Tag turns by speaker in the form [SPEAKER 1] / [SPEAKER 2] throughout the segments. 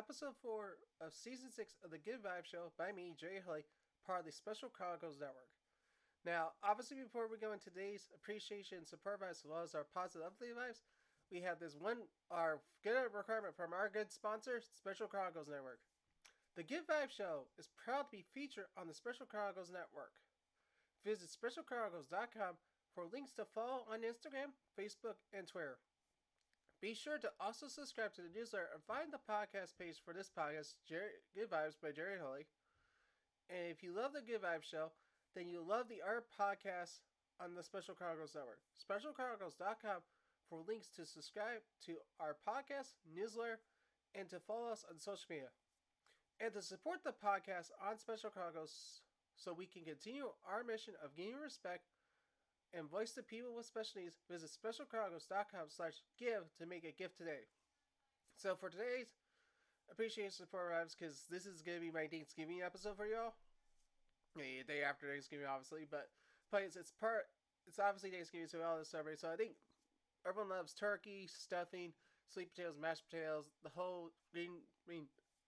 [SPEAKER 1] episode 4 of season 6 of the Good Vibe Show by me, Jerry Hulley, part of the Special Chronicles Network. Now, obviously, before we go into today's appreciation support vibes as well as our positive update vibes, we have this one, our good requirement from our good sponsor, Special Chronicles Network. The Good Vibe Show is proud to be featured on the Special Chronicles Network. Visit specialchronicles.com for links to follow on Instagram, Facebook, and Twitter. Be sure to also subscribe to the newsletter and find the podcast page for this podcast, Jerry, Good Vibes by Jerry Hulley. And if you love the Good Vibes show, then you'll love the art podcast on the Special Chronicles Network. SpecialChronicles.com for links to subscribe to our podcast, newsletter, and to follow us on social media. And to support the podcast on Special Chronicles so we can continue our mission of gaining respect and voice the people with special needs, visit specialchronicles.com slash give to make a gift today. So for today's appreciation support vibes, because this is going to be my Thanksgiving episode for y'all. The day after Thanksgiving, obviously, but but it's, part, it's obviously Thanksgiving, so we all celebrate. So I think everyone loves turkey, stuffing, sweet potatoes, mashed potatoes, the whole green, green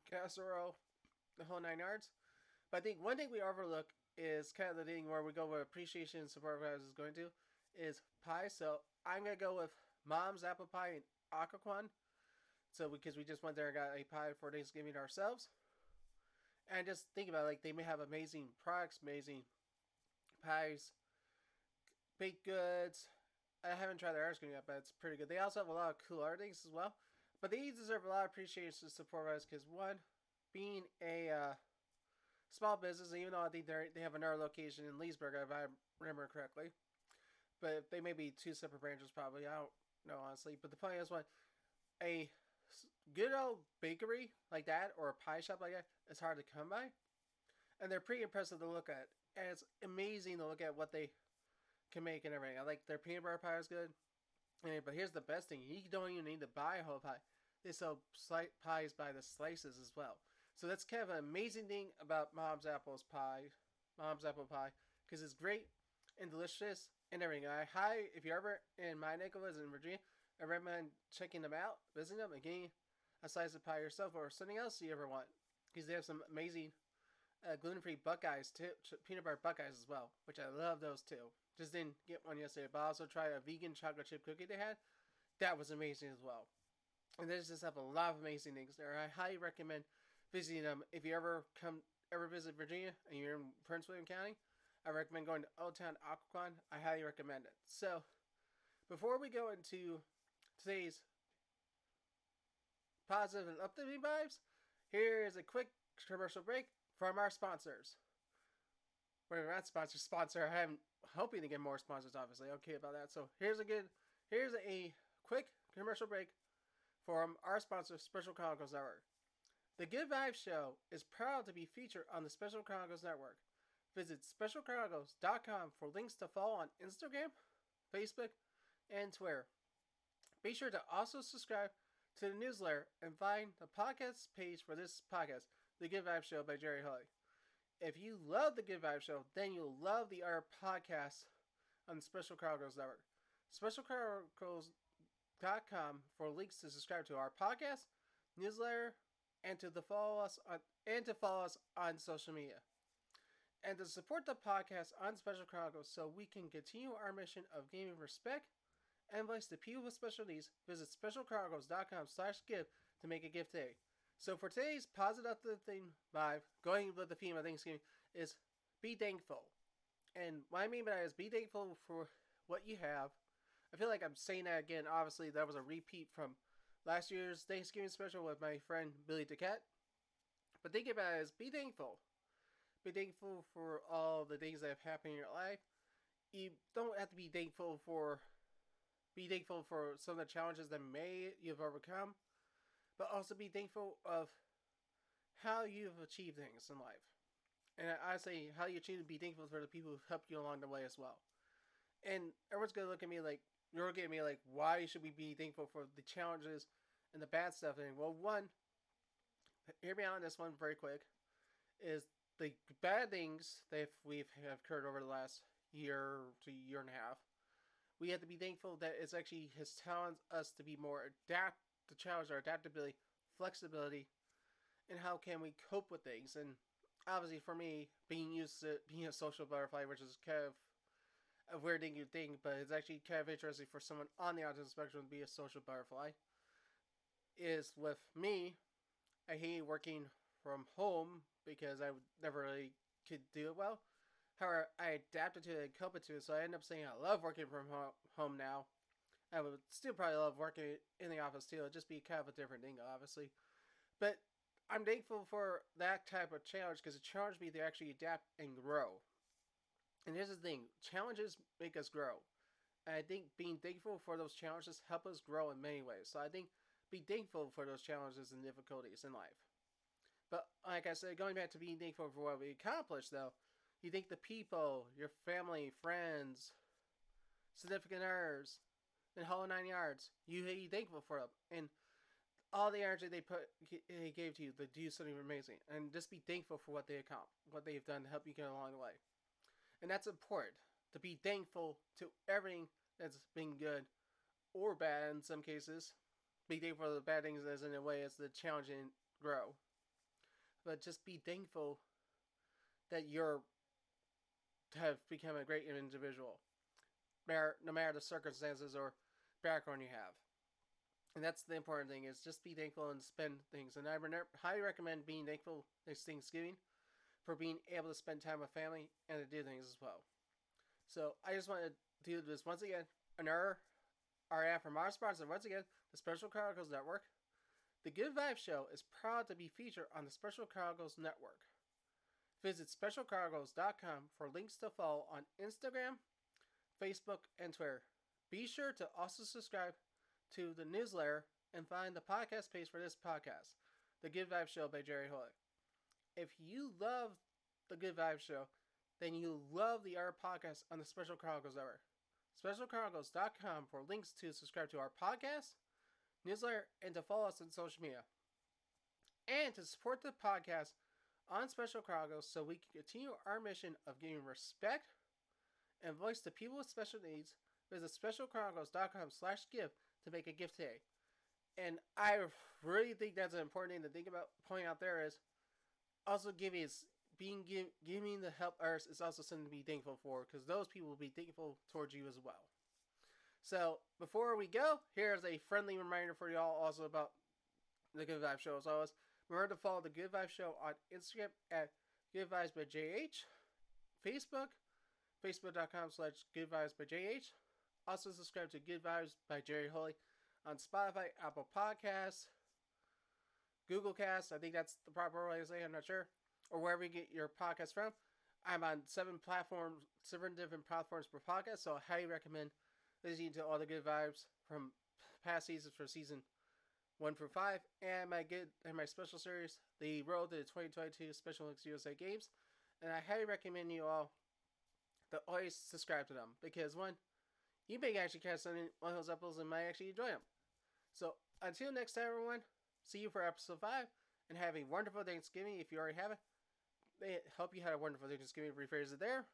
[SPEAKER 1] casserole, the whole nine yards. But I think one thing we overlook is kind of the thing where we go with appreciation and support what is going to is pie. So I'm gonna go with mom's apple pie and Occoquan. So because we just went there and got a pie for Thanksgiving ourselves. And just think about it, like they may have amazing products, amazing pies, baked goods. I haven't tried their ice cream yet, but it's pretty good. They also have a lot of cool art things as well. But they deserve a lot of appreciation and support us because one, being a uh, small business, even though I think they they have another location in Leesburg, if I remember correctly. But they may be two separate branches, probably. I don't know honestly. But the point is, what a good old bakery like that or a pie shop like that is hard to come by, and they're pretty impressive to look at. And it's amazing to look at what they can make and everything. I like their peanut butter pie is good. But here's the best thing: you don't even need to buy a whole pie. They sell pies by the slices as well. So that's kind of an amazing thing about Mom's Apple's pie, Mom's Apple Pie, because it's great and delicious and everything. I hi if you're ever in my neck of in Virginia, I recommend checking them out, visiting them, and getting a slice of pie yourself or something else you ever want, because they have some amazing uh, gluten-free Buckeyes too, peanut butter Buckeyes as well, which I love those too. Just didn't get one yesterday, but I also tried a vegan chocolate chip cookie they had. That was amazing as well. And they just have a lot of amazing things there. I highly recommend visiting them. If you ever come ever visit Virginia and you're in Prince William County, I recommend going to Old Town Occoquan. I highly recommend it. So, before we go into today's positive and uplifting vibes, here is a quick commercial break from our sponsors. We're not sponsor sponsor. I'm hoping to get more sponsors. Obviously, okay about that. So here's a good, here's a quick commercial break from our sponsor, Special Chronicles Network. The Good Vibes Show is proud to be featured on the Special Chronicles Network. Visit specialchronicles.com for links to follow on Instagram, Facebook, and Twitter. Be sure to also subscribe to the newsletter and find the podcast page for this podcast, The Good Vibes Show by Jerry Hulley. If you love The Good Vibes Show, then you'll love the other podcasts on the Special Chronicles Network. SpecialChronicles.com for links to subscribe to our podcast, newsletter, and to the follow us on and to follow us on social media. And to support the podcast on Special Chronicles so we can continue our mission of gaining respect and voice to people with special needs, visit specialchronicles.com slash give to make a gift today. So for today's positive thing vibe, going with the theme of Thanksgiving, is be thankful. And what I mean by that is be thankful for what you have. I feel like I'm saying that again. Obviously, that was a repeat from last year's Thanksgiving special with my friend Billy Duquette. But think about it as be thankful. Be thankful for all the things that have happened in your life. You don't have to be thankful for be thankful for some of the challenges that may you've overcome, but also be thankful of how you've achieved things in life. And I say how you achieve to be thankful for the people who've helped you along the way as well. And everyone's gonna look at me like, you're looking at me like, why should we be thankful for the challenges and the bad stuff? And well, one, hear me out on this one very quick, is the bad things that we've have occurred over the last year to year and a half. We have to be thankful that it's actually has challenged us to be more adapt to challenge our adaptability, flexibility, and how can we cope with things. And obviously, for me, being used to being a social butterfly, which is kind of a weird thing you think, but it's actually kind of interesting for someone on the autism spectrum to be a social butterfly. Is with me, I hate working from home because I never really could do it well. However, I adapted to it and coped to it, so I end up saying I love working from home now. I would still probably love working in the office too. It'd just be kind of a different thing, obviously. But I'm thankful for that type of challenge because it challenged me to actually adapt and grow. And here's the thing challenges make us grow. And I think being thankful for those challenges help us grow in many ways. So I think be thankful for those challenges and difficulties in life. But like I said, going back to being thankful for what we accomplished, though, you think the people, your family, friends, significant others, and whole nine yards, you be thankful for them. And all the energy they put they gave to you to do something amazing, and just be thankful for what they accomplish, what they've done to help you get along the way. And that's important to be thankful to everything that's been good or bad in some cases. Be thankful for the bad things as in a way as the challenging grow. But just be thankful that you're have become a great individual, no matter the circumstances or background you have. And that's the important thing is just be thankful and spend things. And I highly recommend being thankful this Thanksgiving for being able to spend time with family and to do things as well. So I just want to do this once again. Another our ad from our sponsor once again, the Special Chronicles Network. The Good Vibe Show is proud to be featured on the Special Chronicles Network. Visit specialchronicles.com for links to follow on Instagram, Facebook, and Twitter. Be sure to also subscribe to the newsletter and find the podcast page for this podcast, The Good Vibe Show by Jerry Hulley. If you love The Good Vibe Show, then you love the other podcast on the Special Chronicles Network. SpecialChronicles.com for links to subscribe to our podcast, newsletter, and to follow us on social media. And to support the podcast on Special Chronicles so we can continue our mission of giving respect and voice to people with special needs, visit specialchronicles.com slash give to make a gift today. And I really think that's an important thing to think about, pointing out there is also giving is being give, giving the help others is also something to be thankful for because those people will be thankful towards you as well. So before we go, here's a friendly reminder for y'all also about the Good Vibe Show as always. Remember to follow the Good Vibe Show on Instagram at Good Vibes by JH, Facebook, facebook.com slash Good Vibes by JH. Also subscribe to Good Vibes by Jerry Hulley on Spotify, Apple Podcasts, Google Cast. I think that's the proper way to say. It, I'm not sure, or wherever you get your podcast from. I'm on seven platforms, seven different platforms per podcast, so I highly recommend listening to all the good vibes from past seasons for season one through five, and my good and my special series, the Road to the 2022 Special Olympics USA Games. And I highly recommend you all to always subscribe to them because one, you may actually catch some of those episodes and might actually enjoy them. So until next time, everyone, see you for episode five, and have a wonderful Thanksgiving if you already have it. I hope you had a wonderful Thanksgiving. Rephrase it there,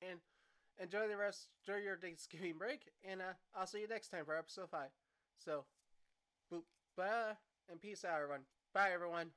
[SPEAKER 1] and enjoy the rest. Enjoy your Thanksgiving break, and uh, I'll see you next time for episode five. So, boop, bye, and peace out, everyone. Bye, everyone.